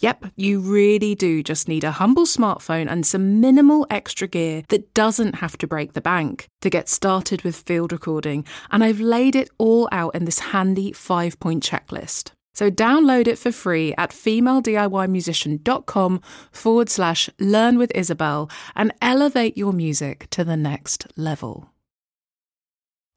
Yep, you really do just need a humble smartphone and some minimal extra gear that doesn't have to break the bank to get started with field recording. And I've laid it all out in this handy five point checklist. So download it for free at femalediymusician.com forward slash learn with Isabel and elevate your music to the next level.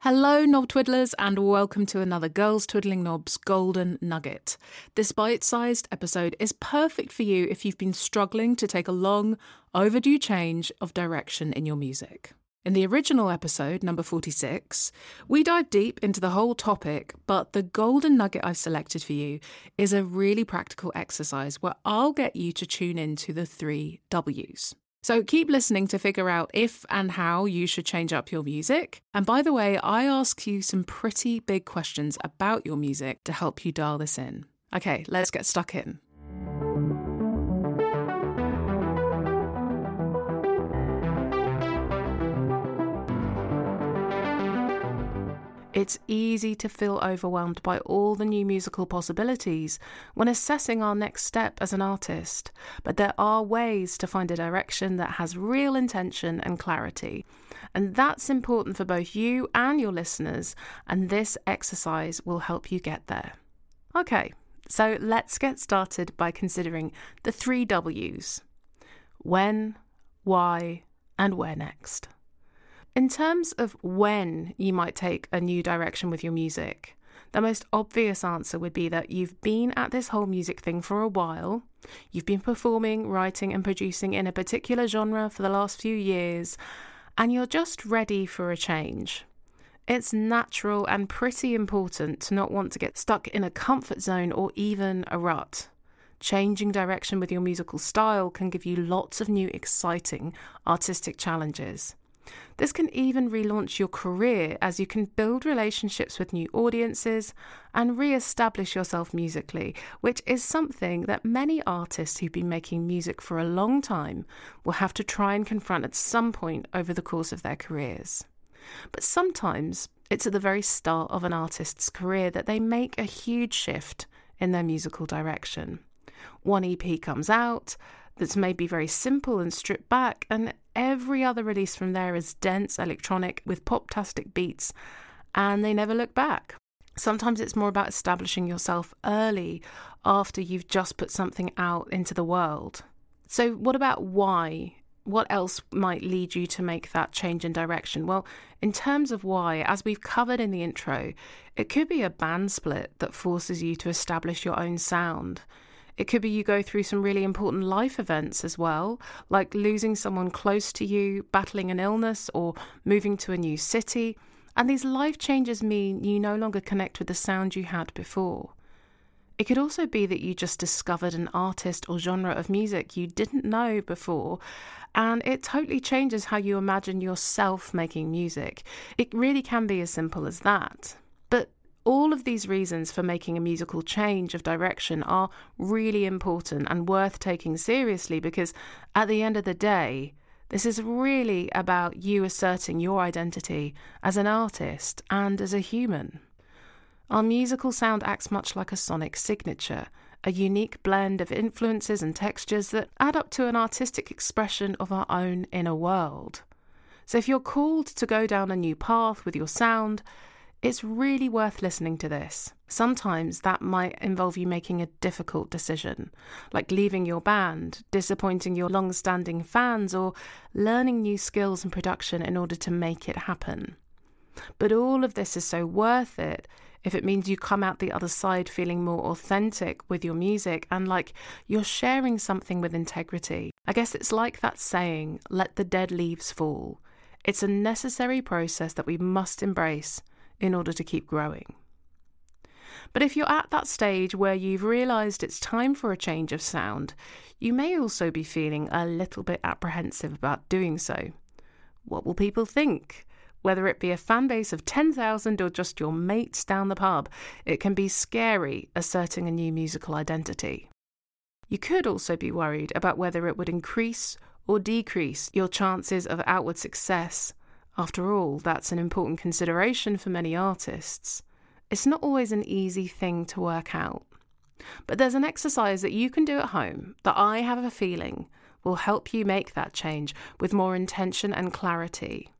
Hello, knob twiddlers, and welcome to another Girls Twiddling Knobs Golden Nugget. This bite sized episode is perfect for you if you've been struggling to take a long, overdue change of direction in your music. In the original episode, number 46, we dive deep into the whole topic, but the golden nugget I've selected for you is a really practical exercise where I'll get you to tune in to the three W's. So keep listening to figure out if and how you should change up your music. And by the way, I ask you some pretty big questions about your music to help you dial this in. Okay, let's get stuck in. It's easy to feel overwhelmed by all the new musical possibilities when assessing our next step as an artist, but there are ways to find a direction that has real intention and clarity. And that's important for both you and your listeners, and this exercise will help you get there. Okay, so let's get started by considering the three W's when, why, and where next. In terms of when you might take a new direction with your music, the most obvious answer would be that you've been at this whole music thing for a while. You've been performing, writing, and producing in a particular genre for the last few years, and you're just ready for a change. It's natural and pretty important to not want to get stuck in a comfort zone or even a rut. Changing direction with your musical style can give you lots of new, exciting artistic challenges. This can even relaunch your career as you can build relationships with new audiences and re establish yourself musically, which is something that many artists who've been making music for a long time will have to try and confront at some point over the course of their careers. But sometimes it's at the very start of an artist's career that they make a huge shift in their musical direction. One EP comes out, that's maybe very simple and stripped back, and every other release from there is dense electronic with pop-tastic beats, and they never look back. Sometimes it's more about establishing yourself early after you've just put something out into the world. So, what about why? What else might lead you to make that change in direction? Well, in terms of why, as we've covered in the intro, it could be a band split that forces you to establish your own sound. It could be you go through some really important life events as well, like losing someone close to you, battling an illness, or moving to a new city. And these life changes mean you no longer connect with the sound you had before. It could also be that you just discovered an artist or genre of music you didn't know before, and it totally changes how you imagine yourself making music. It really can be as simple as that. All of these reasons for making a musical change of direction are really important and worth taking seriously because at the end of the day, this is really about you asserting your identity as an artist and as a human. Our musical sound acts much like a sonic signature, a unique blend of influences and textures that add up to an artistic expression of our own inner world. So, if you're called to go down a new path with your sound, it's really worth listening to this. Sometimes that might involve you making a difficult decision, like leaving your band, disappointing your long standing fans, or learning new skills in production in order to make it happen. But all of this is so worth it if it means you come out the other side feeling more authentic with your music and like you're sharing something with integrity. I guess it's like that saying, let the dead leaves fall. It's a necessary process that we must embrace in order to keep growing. But if you're at that stage where you've realised it's time for a change of sound, you may also be feeling a little bit apprehensive about doing so. What will people think? Whether it be a fan base of 10,000 or just your mates down the pub, it can be scary asserting a new musical identity. You could also be worried about whether it would increase or decrease your chances of outward success. After all, that's an important consideration for many artists. It's not always an easy thing to work out. But there's an exercise that you can do at home that I have a feeling will help you make that change with more intention and clarity.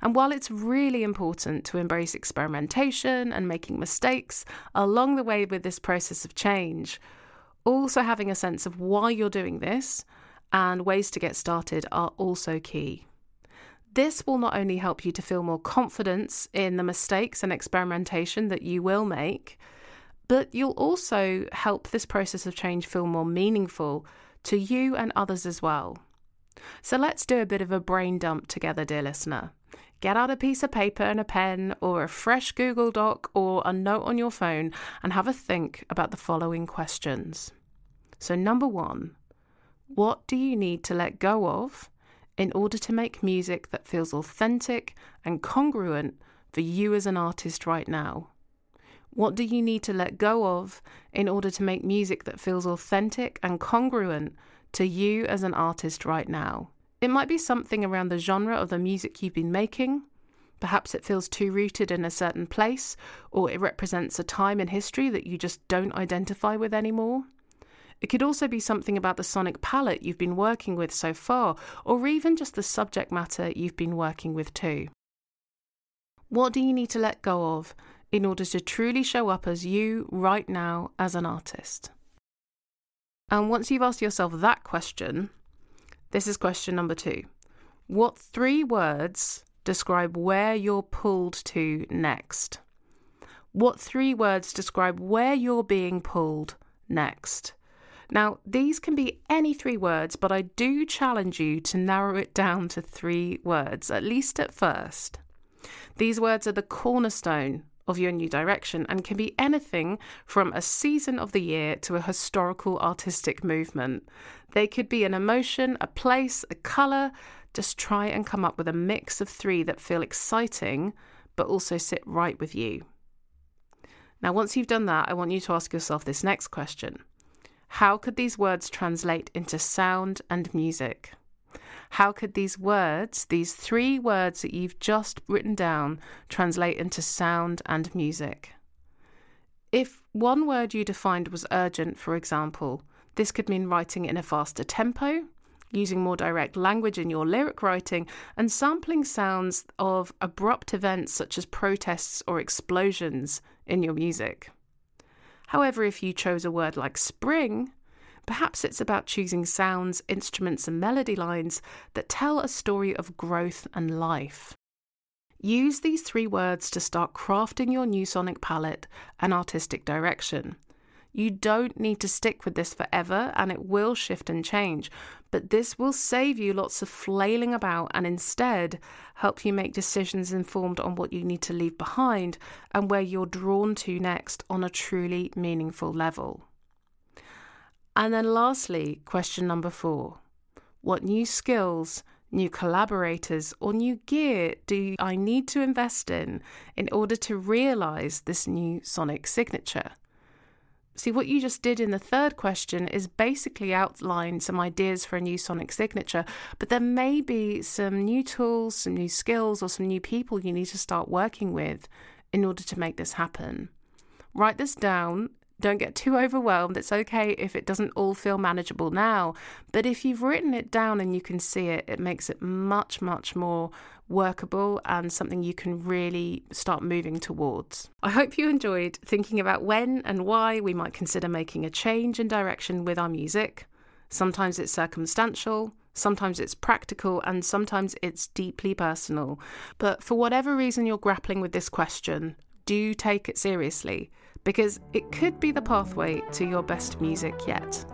And while it's really important to embrace experimentation and making mistakes along the way with this process of change, also having a sense of why you're doing this and ways to get started are also key. This will not only help you to feel more confidence in the mistakes and experimentation that you will make, but you'll also help this process of change feel more meaningful to you and others as well. So let's do a bit of a brain dump together, dear listener. Get out a piece of paper and a pen, or a fresh Google Doc, or a note on your phone, and have a think about the following questions. So, number one, what do you need to let go of in order to make music that feels authentic and congruent for you as an artist right now? What do you need to let go of in order to make music that feels authentic and congruent to you as an artist right now? It might be something around the genre of the music you've been making. Perhaps it feels too rooted in a certain place, or it represents a time in history that you just don't identify with anymore. It could also be something about the sonic palette you've been working with so far, or even just the subject matter you've been working with too. What do you need to let go of in order to truly show up as you right now as an artist? And once you've asked yourself that question, this is question number two. What three words describe where you're pulled to next? What three words describe where you're being pulled next? Now, these can be any three words, but I do challenge you to narrow it down to three words, at least at first. These words are the cornerstone of your new direction and can be anything from a season of the year to a historical artistic movement. They could be an emotion, a place, a colour. Just try and come up with a mix of three that feel exciting but also sit right with you. Now, once you've done that, I want you to ask yourself this next question How could these words translate into sound and music? How could these words, these three words that you've just written down, translate into sound and music? If one word you defined was urgent, for example, this could mean writing in a faster tempo, using more direct language in your lyric writing, and sampling sounds of abrupt events such as protests or explosions in your music. However, if you chose a word like spring, Perhaps it's about choosing sounds, instruments, and melody lines that tell a story of growth and life. Use these three words to start crafting your new sonic palette and artistic direction. You don't need to stick with this forever and it will shift and change, but this will save you lots of flailing about and instead help you make decisions informed on what you need to leave behind and where you're drawn to next on a truly meaningful level. And then, lastly, question number four What new skills, new collaborators, or new gear do I need to invest in in order to realize this new sonic signature? See, what you just did in the third question is basically outline some ideas for a new sonic signature, but there may be some new tools, some new skills, or some new people you need to start working with in order to make this happen. Write this down don't get too overwhelmed. It's okay if it doesn't all feel manageable now. But if you've written it down and you can see it, it makes it much, much more workable and something you can really start moving towards. I hope you enjoyed thinking about when and why we might consider making a change in direction with our music. Sometimes it's circumstantial, sometimes it's practical, and sometimes it's deeply personal. But for whatever reason you're grappling with this question, do take it seriously because it could be the pathway to your best music yet.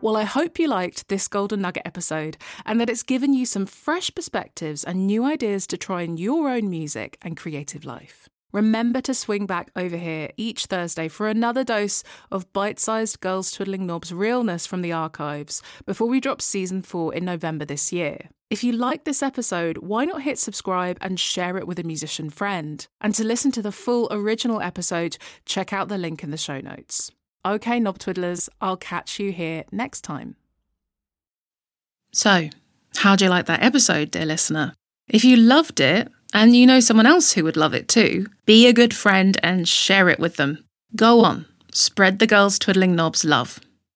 Well, I hope you liked this Golden Nugget episode and that it's given you some fresh perspectives and new ideas to try in your own music and creative life. Remember to swing back over here each Thursday for another dose of bite sized Girls Twiddling Knobs realness from the archives before we drop season 4 in November this year. If you like this episode, why not hit subscribe and share it with a musician friend? And to listen to the full original episode, check out the link in the show notes. Okay, knob twiddlers, I'll catch you here next time. So, how'd you like that episode, dear listener? If you loved it, and you know someone else who would love it too, be a good friend and share it with them. Go on, spread the girls twiddling knobs love.